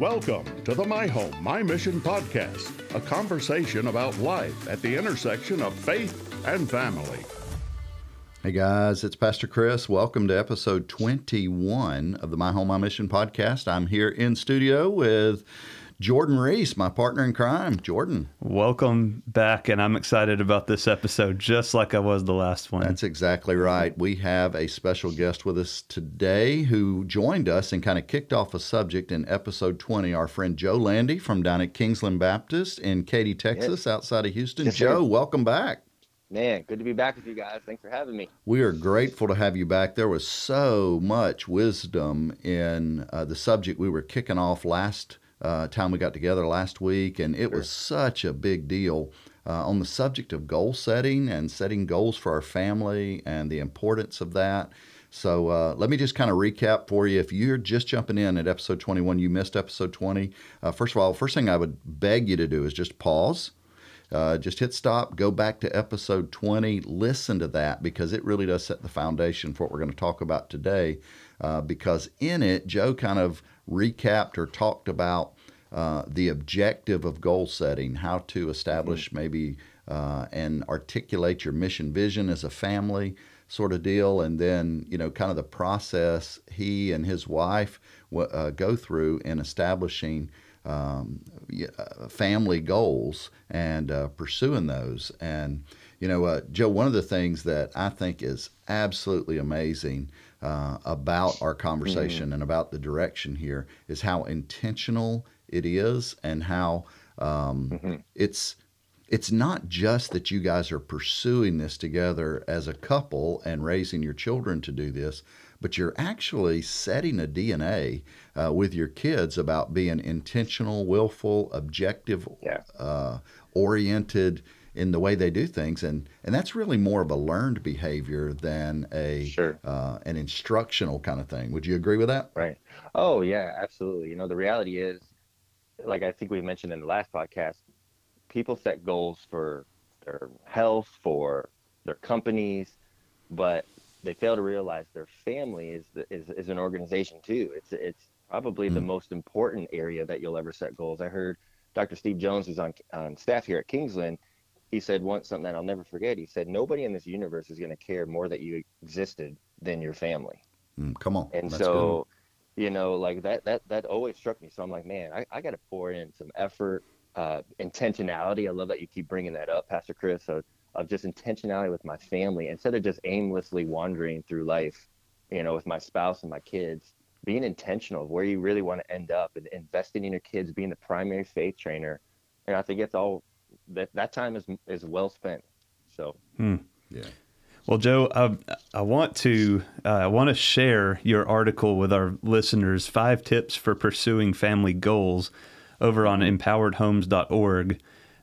Welcome to the My Home, My Mission podcast, a conversation about life at the intersection of faith and family. Hey guys, it's Pastor Chris. Welcome to episode 21 of the My Home, My Mission podcast. I'm here in studio with Jordan Reese, my partner in crime. Jordan. Welcome back, and I'm excited about this episode, just like I was the last one. That's exactly right. We have a special guest with us today who joined us and kind of kicked off a subject in episode 20. Our friend Joe Landy from down at Kingsland Baptist in Katy, Texas, yes. outside of Houston. Yes, Joe, welcome back. Man, good to be back with you guys. Thanks for having me. We are grateful to have you back. There was so much wisdom in uh, the subject we were kicking off last uh, time we got together last week, and it sure. was such a big deal uh, on the subject of goal setting and setting goals for our family and the importance of that. So uh, let me just kind of recap for you. If you're just jumping in at episode 21, you missed episode 20. Uh, first of all, first thing I would beg you to do is just pause. Uh, just hit stop, go back to episode 20, listen to that because it really does set the foundation for what we're going to talk about today. Uh, because in it, Joe kind of recapped or talked about uh, the objective of goal setting, how to establish mm-hmm. maybe uh, and articulate your mission vision as a family sort of deal, and then you know kind of the process he and his wife uh, go through in establishing um, uh, family goals and uh, pursuing those. And you know, uh, Joe, one of the things that I think is absolutely amazing uh, about our conversation mm. and about the direction here is how intentional it is and how um, mm-hmm. it's it's not just that you guys are pursuing this together as a couple and raising your children to do this, but you're actually setting a DNA uh, with your kids about being intentional, willful, objective, yeah. uh, oriented in the way they do things, and and that's really more of a learned behavior than a sure. uh, an instructional kind of thing. Would you agree with that? Right. Oh yeah, absolutely. You know, the reality is, like I think we mentioned in the last podcast, people set goals for their health, for their companies, but they fail to realize their family is is, is an organization too. It's it's probably mm. the hmm. most important area that you'll ever set goals. I heard Dr. Steve Jones, who's on on staff here at Kingsland, he said once something that I'll never forget. He said, "Nobody in this universe is going to care more that you existed than your family." Mm, come on. And That's so, good. You know, like that that that always struck me. So I'm like, man, I, I got to pour in some effort, uh, intentionality. I love that you keep bringing that up, Pastor Chris. So of just intentionality with my family instead of just aimlessly wandering through life, you know, with my spouse and my kids. Being intentional of where you really want to end up and investing in your kids, being the primary faith trainer. And I think it's all that that time is is well spent. So hmm. yeah. Well, Joe, I, I want to uh, I want to share your article with our listeners. Five tips for pursuing family goals over on empoweredhomes.org.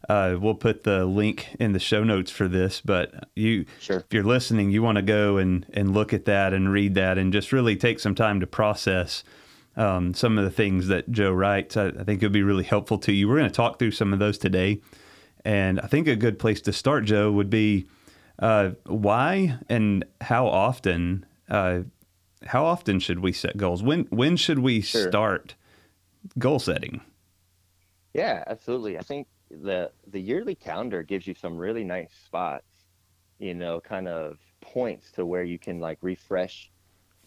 Uh, we'll put the link in the show notes for this, but you, sure. if you're listening, you want to go and, and look at that and read that and just really take some time to process um, some of the things that Joe writes. I, I think it'll be really helpful to you. We're going to talk through some of those today. And I think a good place to start, Joe, would be uh, why and how often. Uh, how often should we set goals? When when should we sure. start goal setting? Yeah, absolutely. I think the the yearly calendar gives you some really nice spots. You know, kind of points to where you can like refresh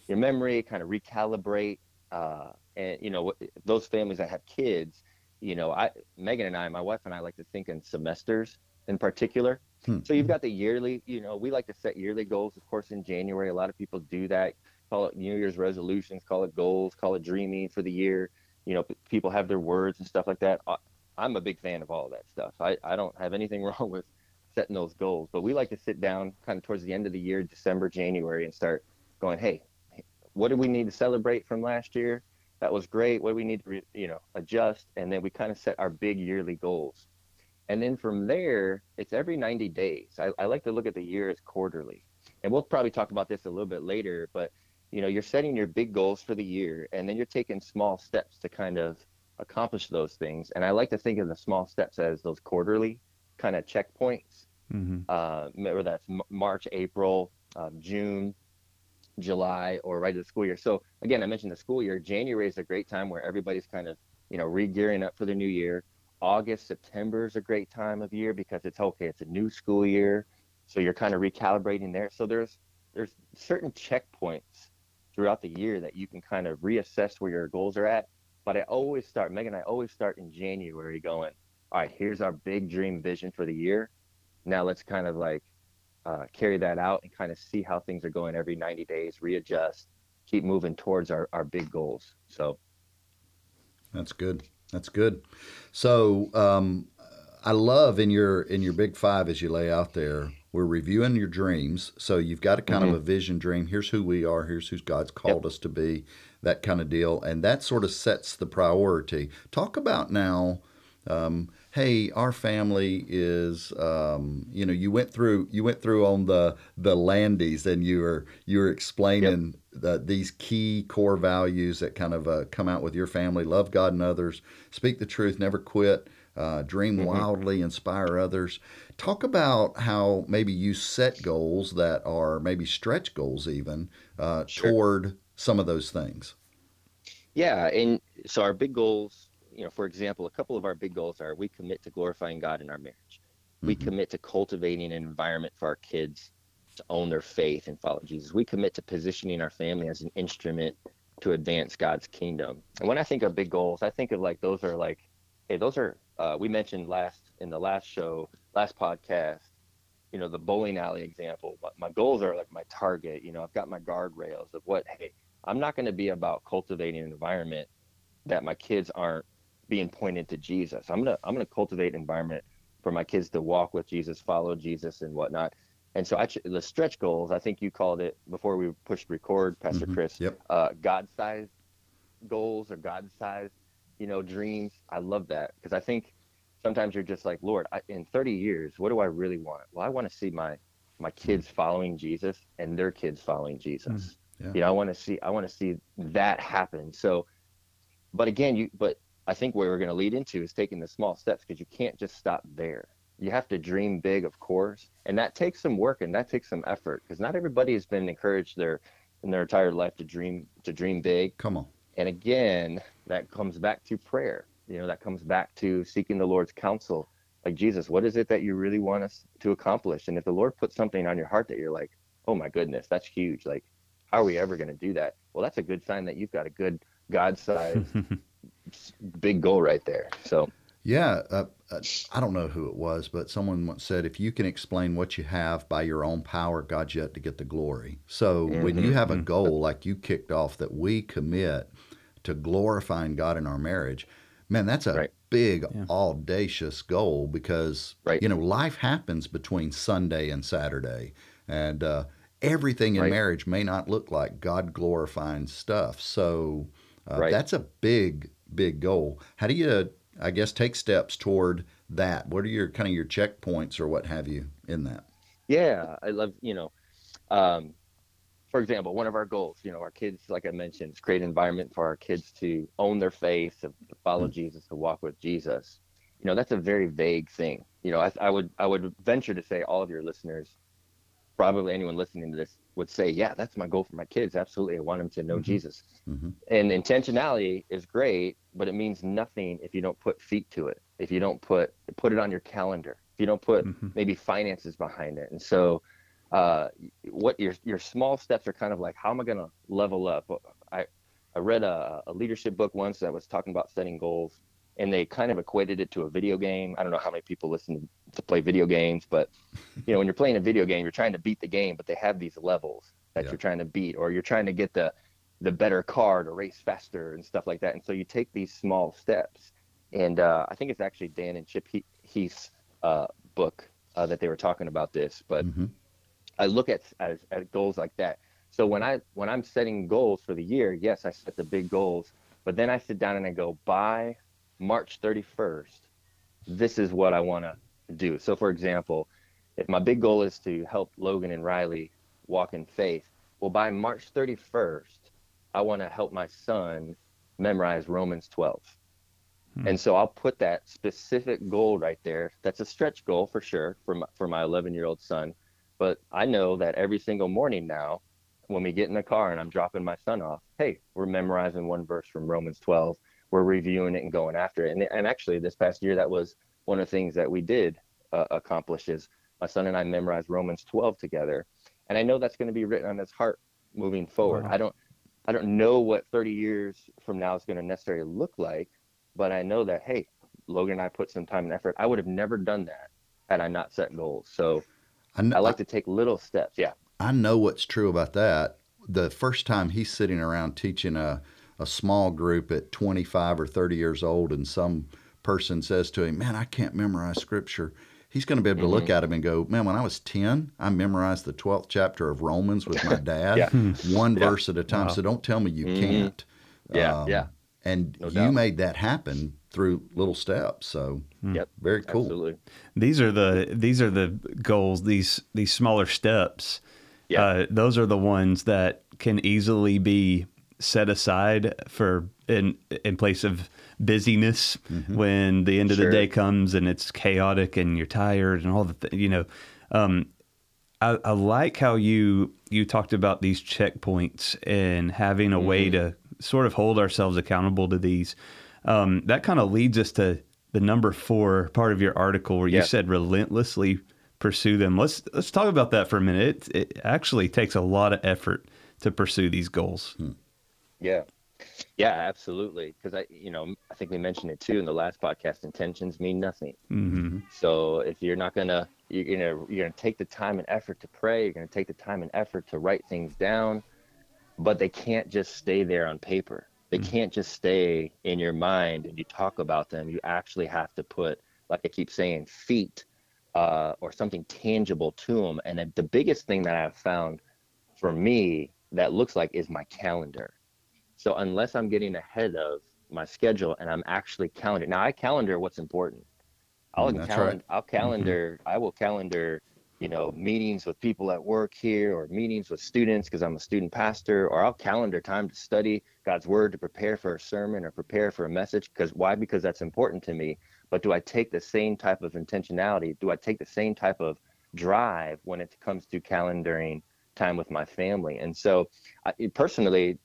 your memory, kind of recalibrate. Uh, and you know, those families that have kids, you know, I Megan and I, my wife and I like to think in semesters in particular. Hmm. So you've got the yearly, you know, we like to set yearly goals, of course, in January. A lot of people do that. Call it New Year's resolutions, call it goals, call it dreaming for the year. You know, p- people have their words and stuff like that. I'm a big fan of all of that stuff. I, I don't have anything wrong with setting those goals, but we like to sit down kind of towards the end of the year, December, January, and start going, hey, what do we need to celebrate from last year? that was great. What do we need to, you know, adjust? And then we kind of set our big yearly goals. And then from there, it's every 90 days. I, I like to look at the year as quarterly. And we'll probably talk about this a little bit later, but you know, you're setting your big goals for the year and then you're taking small steps to kind of accomplish those things. And I like to think of the small steps as those quarterly kind of checkpoints. Mm-hmm. Uh, whether that's March, April, um, June, July or right at the school year. So again, I mentioned the school year. January is a great time where everybody's kind of you know, re-gearing up for the new year. August, September is a great time of year because it's okay. It's a new school year, so you're kind of recalibrating there. So there's there's certain checkpoints throughout the year that you can kind of reassess where your goals are at. But I always start, Megan, I always start in January going, all right, here's our big dream vision for the year. Now let's kind of like uh, carry that out and kind of see how things are going every 90 days, readjust, keep moving towards our, our big goals. So that's good. That's good. So um, I love in your in your big five as you lay out there. We're reviewing your dreams. So you've got a kind mm-hmm. of a vision dream. Here's who we are. Here's who God's called yep. us to be. That kind of deal, and that sort of sets the priority. Talk about now. Um, hey, our family is, um, you know, you went through you went through on the the landies, and you were you were explaining yep. the, these key core values that kind of uh, come out with your family: love God and others, speak the truth, never quit, uh, dream mm-hmm. wildly, inspire others. Talk about how maybe you set goals that are maybe stretch goals, even uh, sure. toward some of those things. Yeah, and so our big goals you know, for example, a couple of our big goals are we commit to glorifying God in our marriage. Mm-hmm. We commit to cultivating an environment for our kids to own their faith and follow Jesus. We commit to positioning our family as an instrument to advance God's kingdom. And when I think of big goals, I think of like those are like, hey, those are uh, we mentioned last in the last show, last podcast, you know, the bowling alley example. But my goals are like my target. You know, I've got my guardrails of what, hey, I'm not going to be about cultivating an environment that my kids aren't being pointed to Jesus. I'm gonna I'm gonna cultivate an environment for my kids to walk with Jesus, follow Jesus, and whatnot. And so I, the stretch goals, I think you called it before we pushed record, Pastor mm-hmm. Chris. Yep. Uh, God-sized goals or God-sized, you know, dreams. I love that because I think sometimes you're just like, Lord, I, in 30 years, what do I really want? Well, I want to see my my kids following Jesus and their kids following Jesus. Mm-hmm. Yeah. You know, I want to see I want to see that happen. So, but again, you but I think where we're going to lead into is taking the small steps because you can't just stop there. You have to dream big, of course, and that takes some work and that takes some effort because not everybody has been encouraged their in their entire life to dream to dream big. Come on. And again, that comes back to prayer. You know, that comes back to seeking the Lord's counsel. Like Jesus, what is it that you really want us to accomplish? And if the Lord puts something on your heart that you're like, oh my goodness, that's huge. Like, how are we ever going to do that? Well, that's a good sign that you've got a good God-sized big goal right there. So. Yeah, uh, uh, I don't know who it was, but someone once said, "If you can explain what you have by your own power, God's yet to get the glory." So mm-hmm. when you have a mm-hmm. goal like you kicked off that we commit to glorifying God in our marriage, man, that's a right. big, yeah. audacious goal because right. you know life happens between Sunday and Saturday, and uh, everything in right. marriage may not look like God glorifying stuff. So uh, that's a big big goal. How do you, I guess, take steps toward that? What are your kind of your checkpoints or what have you in that? Yeah, I love, you know, um, for example, one of our goals, you know, our kids, like I mentioned, is create an environment for our kids to own their faith, to follow mm-hmm. Jesus, to walk with Jesus. You know, that's a very vague thing. You know, I, I would I would venture to say all of your listeners, probably anyone listening to this, would say, yeah, that's my goal for my kids. Absolutely. I want them to know mm-hmm. Jesus. Mm-hmm. And intentionality is great, but it means nothing if you don't put feet to it. If you don't put, put it on your calendar, if you don't put mm-hmm. maybe finances behind it. And so, uh, what your, your small steps are kind of like, how am I going to level up? I, I read a, a leadership book once that was talking about setting goals and they kind of equated it to a video game. I don't know how many people listen to play video games, but you know, when you're playing a video game, you're trying to beat the game, but they have these levels that yeah. you're trying to beat, or you're trying to get the the better car to race faster and stuff like that. And so you take these small steps. And uh, I think it's actually Dan and Chip Heath's uh, book uh, that they were talking about this. But mm-hmm. I look at as, at goals like that. So when I when I'm setting goals for the year, yes, I set the big goals, but then I sit down and I go by March 31st, this is what I want to do. So, for example, if my big goal is to help Logan and Riley walk in faith, well, by March 31st, I want to help my son memorize Romans 12. Hmm. And so I'll put that specific goal right there. That's a stretch goal for sure for my, for my 11 year old son. But I know that every single morning now, when we get in the car and I'm dropping my son off, hey, we're memorizing one verse from Romans 12 we're reviewing it and going after it. And and actually, this past year, that was one of the things that we did uh, accomplish is my son and I memorized Romans 12 together, and I know that's going to be written on his heart moving forward. Wow. I don't I don't know what 30 years from now is going to necessarily look like, but I know that hey, Logan and I put some time and effort. I would have never done that had I not set goals. So I, know, I like I, to take little steps. Yeah. I know what's true about that. The first time he's sitting around teaching a, a small group at 25 or 30 years old, and some person says to him, Man, I can't memorize scripture he's going to be able to mm-hmm. look at him and go, man, when I was 10, I memorized the 12th chapter of Romans with my dad, yeah. one yeah. verse at a time. Wow. So don't tell me you mm-hmm. can't. Yeah, um, yeah. And no you doubt. made that happen through little steps. So hmm. yep, very cool. Absolutely. These are the these are the goals. These these smaller steps. Yeah. Uh, those are the ones that can easily be set aside for in in place of busyness mm-hmm. when the end of sure. the day comes and it's chaotic and you're tired and all the th- you know um, I, I, like how you you talked about these checkpoints and having a mm-hmm. way to sort of hold ourselves accountable to these um, that kind of leads us to the number four part of your article where you said relentlessly pursue them let's let's talk about that for a minute it, it actually takes a lot of effort to pursue these goals hmm. Yeah yeah, absolutely. Because I, you know, I think we mentioned it too in the last podcast. Intentions mean nothing. Mm-hmm. So if you're not gonna, you're gonna, you're gonna take the time and effort to pray. You're gonna take the time and effort to write things down, but they can't just stay there on paper. They mm-hmm. can't just stay in your mind and you talk about them. You actually have to put, like I keep saying, feet uh, or something tangible to them. And the biggest thing that I've found for me that looks like is my calendar so unless I'm getting ahead of my schedule and I'm actually calendar now, I calendar what's important. I'll mm, calendar. Right. I'll mm-hmm. calendar. Mm-hmm. I will calendar. You know, meetings with people at work here, or meetings with students because I'm a student pastor, or I'll calendar time to study God's word to prepare for a sermon or prepare for a message. Because why? Because that's important to me. But do I take the same type of intentionality? Do I take the same type of drive when it comes to calendaring time with my family? And so, I, personally,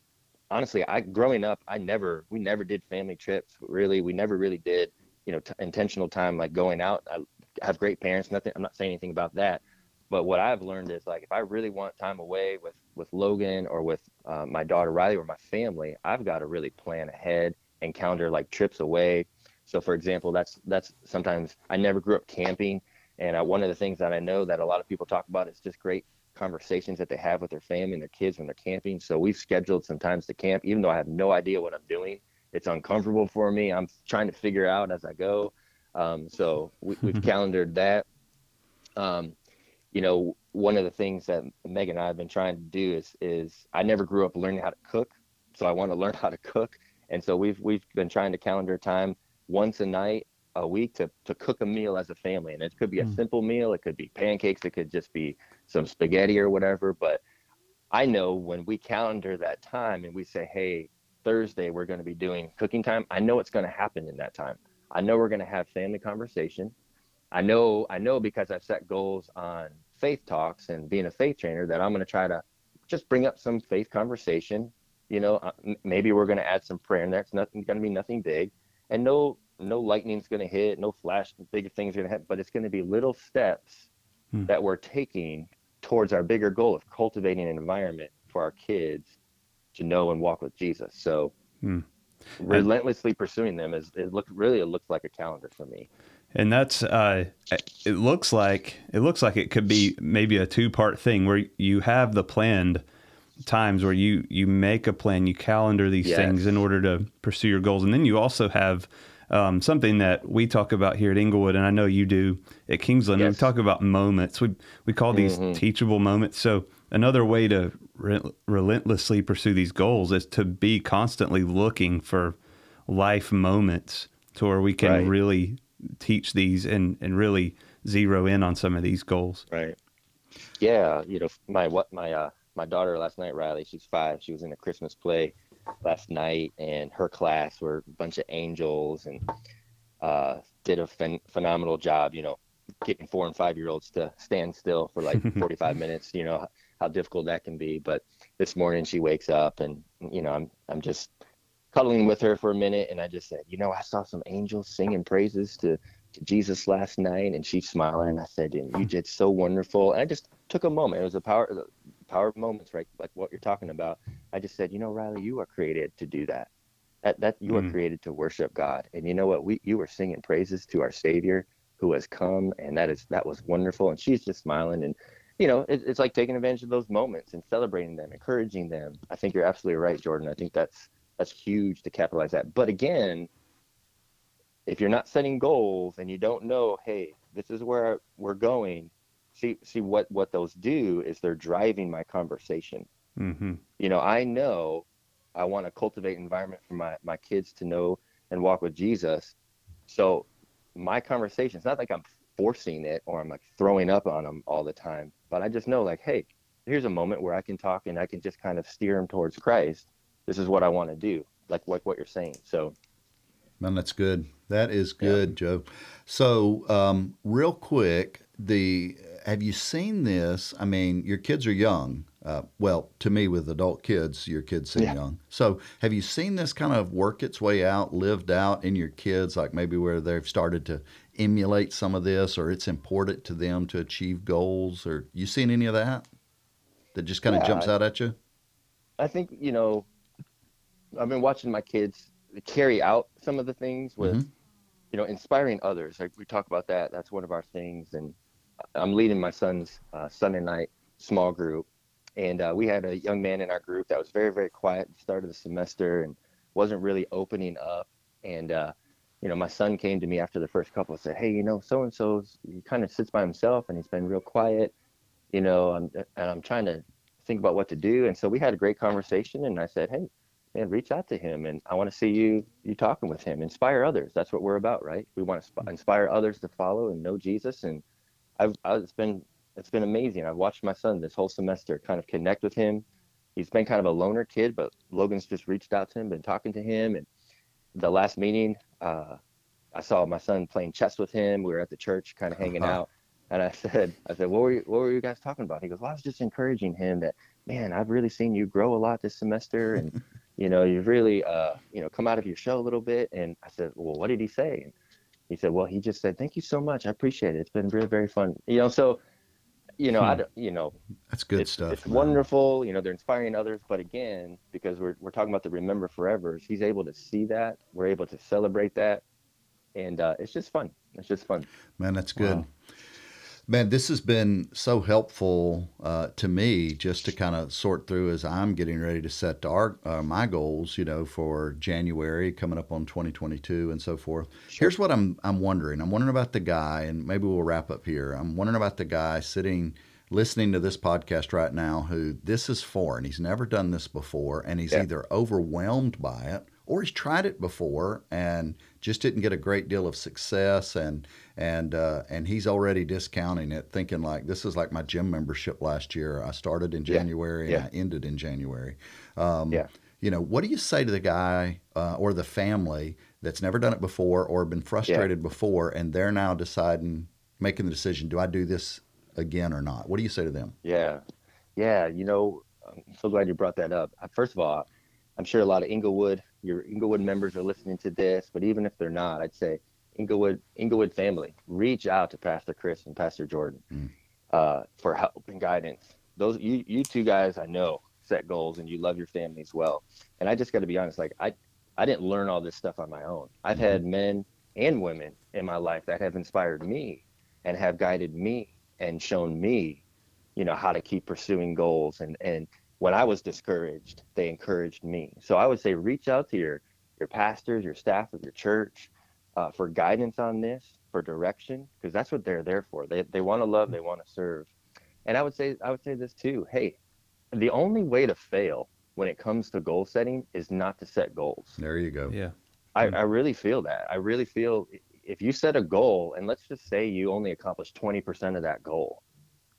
honestly, I growing up, I never, we never did family trips. Really, we never really did, you know, t- intentional time like going out. I have great parents. Nothing. I'm not saying anything about that. But what I've learned is like if I really want time away with with Logan or with uh, my daughter Riley or my family, I've got to really plan ahead and calendar like trips away. So for example, that's that's sometimes I never grew up camping, and uh, one of the things that I know that a lot of people talk about is just great conversations that they have with their family and their kids when they're camping. So we've scheduled sometimes to camp, even though I have no idea what I'm doing. It's uncomfortable for me. I'm trying to figure out as I go. Um, so we, have calendared that. Um, you know, one of the things that Megan and I have been trying to do is is I never grew up learning how to cook, so I want to learn how to cook, and so we've we've been trying to calendar time once a night a week to to cook a meal as a family, and it could be a mm. simple meal, it could be pancakes, it could just be some spaghetti or whatever. But I know when we calendar that time and we say, hey, Thursday we're going to be doing cooking time, I know it's going to happen in that time. I know we're going to have family conversation. I know I know because I've set goals on faith talks and being a faith trainer that I'm going to try to just bring up some faith conversation. You know, uh, maybe we're going to add some prayer in there. It's nothing going to be nothing big, and no no lightning's going to hit, no flash, big things are going to happen, but it's going to be little steps hmm. that we're taking towards our bigger goal of cultivating an environment for our kids to know and walk with Jesus. So hmm. relentlessly pursuing them is it look really it looks like a calendar for me. And that's uh, it looks like it looks like it could be maybe a two part thing where you have the planned times where you you make a plan, you calendar these yes. things in order to pursue your goals, and then you also have um, something that we talk about here at Inglewood, and I know you do at Kingsland. Yes. We talk about moments. We we call these mm-hmm. teachable moments. So another way to re- relentlessly pursue these goals is to be constantly looking for life moments to where we can right. really teach these and and really zero in on some of these goals. Right. Yeah. You know, my what my uh my daughter last night, Riley, she's five. She was in a Christmas play last night, and her class were a bunch of angels and uh, did a phen- phenomenal job. You know, getting four and five year olds to stand still for like 45 minutes. You know how difficult that can be. But this morning she wakes up, and you know I'm I'm just cuddling with her for a minute, and I just said, you know, I saw some angels singing praises to, to Jesus last night, and she's smiling, and I said, you did so wonderful. And I just took a moment. It was a power, power moments, right? Like what you're talking about. I just said, you know, Riley, you are created to do that. That that you are Mm. created to worship God, and you know what? We you were singing praises to our Savior who has come, and that is that was wonderful. And she's just smiling, and you know, it, it's like taking advantage of those moments and celebrating them, encouraging them. I think you're absolutely right, Jordan. I think that's that's huge to capitalize that. But again, if you're not setting goals and you don't know, hey, this is where we're going. See, see what what those do is they're driving my conversation. hmm You know, I know I want to cultivate environment for my my kids to know and walk with Jesus. So my conversation, it's not like I'm forcing it or I'm like throwing up on them all the time, but I just know like, hey, here's a moment where I can talk and I can just kind of steer them towards Christ. This is what I want to do, like like what you're saying. So Man, that's good. That is good, Joe. So, um, real quick, the have you seen this? I mean, your kids are young. Uh, well, to me, with adult kids, your kids seem Yeah. young. So, have you seen this kind of work its way out, lived out in your kids, like maybe where they've started to emulate some of this, or it's important to them to achieve goals, or you seen any of that that just kind of jumps I- out at you? I think you know, I've been watching my kids carry out some of the things with, Mhm. you know, inspiring others. Like we talk about that. That's one of our things. And I'm leading my son's uh, Sunday night small group, and uh, we had a young man in our group that was very, very quiet at the start of the semester and wasn't really opening up. And uh, you know, my son came to me after the first couple and said, "Hey, you know, so and so's he kind of sits by himself and he's been real quiet." You know, I'm, and I'm trying to think about what to do. And so we had a great conversation, and I said, "Hey, man, reach out to him, and I want to see you you talking with him. Inspire others. That's what we're about, right? We want to sp- inspire others to follow and know Jesus. And I've, i it's been it's been amazing. I've watched my son this whole semester kind of connect with him. He's been kind of a loner kid, but Logan's just reached out to him, been talking to him, and the last meeting, uh, I saw my son playing chess with him. We were at the church, kind of hanging Uh-huh. out. And I said, I said, what were you, what were you guys talking about? He goes, well, I was just encouraging him that, man, I've really seen you grow a lot this semester, and you know, you've really, uh, you know, come out of your shell a little bit. And I said, well, what did he say? And he said, well, he just said, thank you so much. I appreciate it. It's been very, very fun. You know, so, you know, I, Hmm. don't- you know, That's good it's, stuff. It's man. wonderful. You know, they're inspiring others. But again, because we're, we're talking about the remember forevers, he's able to see that. We're able to celebrate that. And uh, it's just fun. It's just fun. Man, that's good. Wow. Man, this has been so helpful uh, to me just to kind of sort through as I'm getting ready to set our uh, my goals, you know, for January coming up on 2022 and so forth. Here's what I'm I'm wondering. I'm wondering about the guy, and maybe we'll wrap up here. I'm wondering about the guy sitting listening to this podcast right now who this is for, and he's never done this before, and he's Yeah. either overwhelmed by it or he's tried it before and just didn't get a great deal of success and and uh, and he's already discounting it thinking like this is like my gym membership last year i started in january Yeah. and i ended in january um, Yeah. you know what do you say to the guy uh, or the family that's never done it before or been frustrated before and they're now deciding making the decision do i do this again or not what do you say to them Yeah. Yeah. You know, I'm so glad you brought that up. First of all, I'm sure a lot of Inglewood, your Inglewood members are listening to this, but even if they're not, I'd say Inglewood, Inglewood family, reach out to Pastor Chris and Pastor Jordan Mm. uh, for help and guidance. Those you, you two guys, I know set goals and you love your families well. And I just got to be honest, like I, I didn't learn all this stuff on my own. I've Mhm. had men and women in my life that have inspired me and have guided me and shown me you know how to keep pursuing goals and and when i was discouraged they encouraged me so i would say reach out to your your pastors your staff of your church uh, for guidance on this for direction because that's what they're there for they, they want to love they want to serve and i would say i would say this too hey the only way to fail when it comes to goal setting is not to set goals there you go Yeah. I, Mm. I really feel that. I really feel if you set a goal and let's just say you only accomplish 20% of that goal,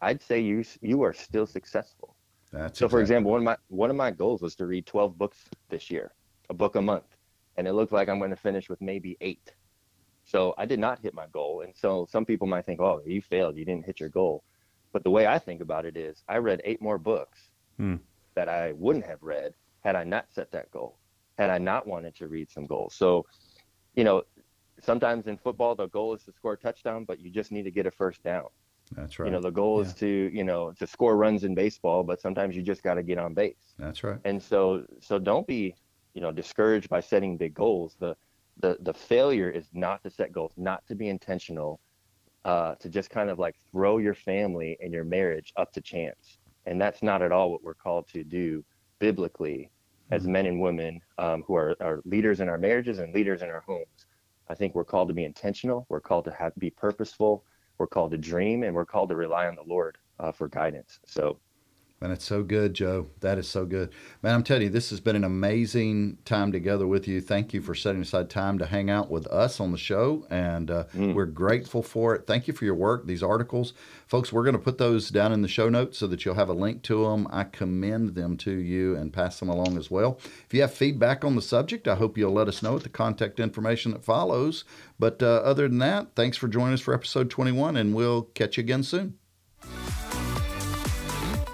I'd say you you are still successful. That's So for example, one of my one of my goals was to read 12 books this year, a book a month, and it looked like I'm going to finish with maybe 8. So I did not hit my goal. And so some people might think, "Oh, you failed. You didn't hit your goal." But the way I think about it is I read 8 more books Hmm. that I wouldn't have read had I not set that goal. Had I not wanted to read some goals. So, you know, sometimes in football the goal is to score a touchdown, but you just need to get a first down. That's right. You know, the goal Yeah. is to, you know, to score runs in baseball, but sometimes you just got to get on base. That's right. And so so don't be, you know, discouraged by setting big goals. The the the failure is not to set goals, not to be intentional, uh, to just kind of like throw your family and your marriage up to chance. And that's not at all what we're called to do biblically as men and women um, who are, are leaders in our marriages and leaders in our homes. I think we're called to be intentional. We're called to have be purposeful. We're called to dream, and we're called to rely on the Lord uh, for guidance. So Man, it's so good, Joe. That is so good. Man, I'm telling you, this has been an amazing time together with you. Thank you for setting aside time to hang out with us on the show, and uh, we're grateful for it. Thank you for your work, these articles. Folks, we're going to put those down in the show notes so that you'll have a link to them. I commend them to you and pass them along as well. If you have feedback on the subject, I hope you'll let us know at the contact information that follows. But uh, other than that, thanks for joining us for episode 21, and we'll catch you again soon.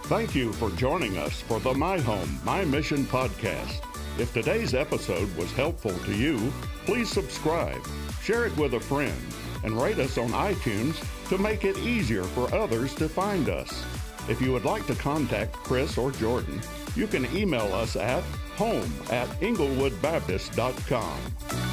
Thank you for joining us for the My Home, My Mission podcast. If today's episode was helpful to you, please subscribe, share it with a friend, and rate us on iTunes to make it easier for others to find us. If you would like to contact Chris or Jordan, you can email us at home at inglewoodbaptist.com.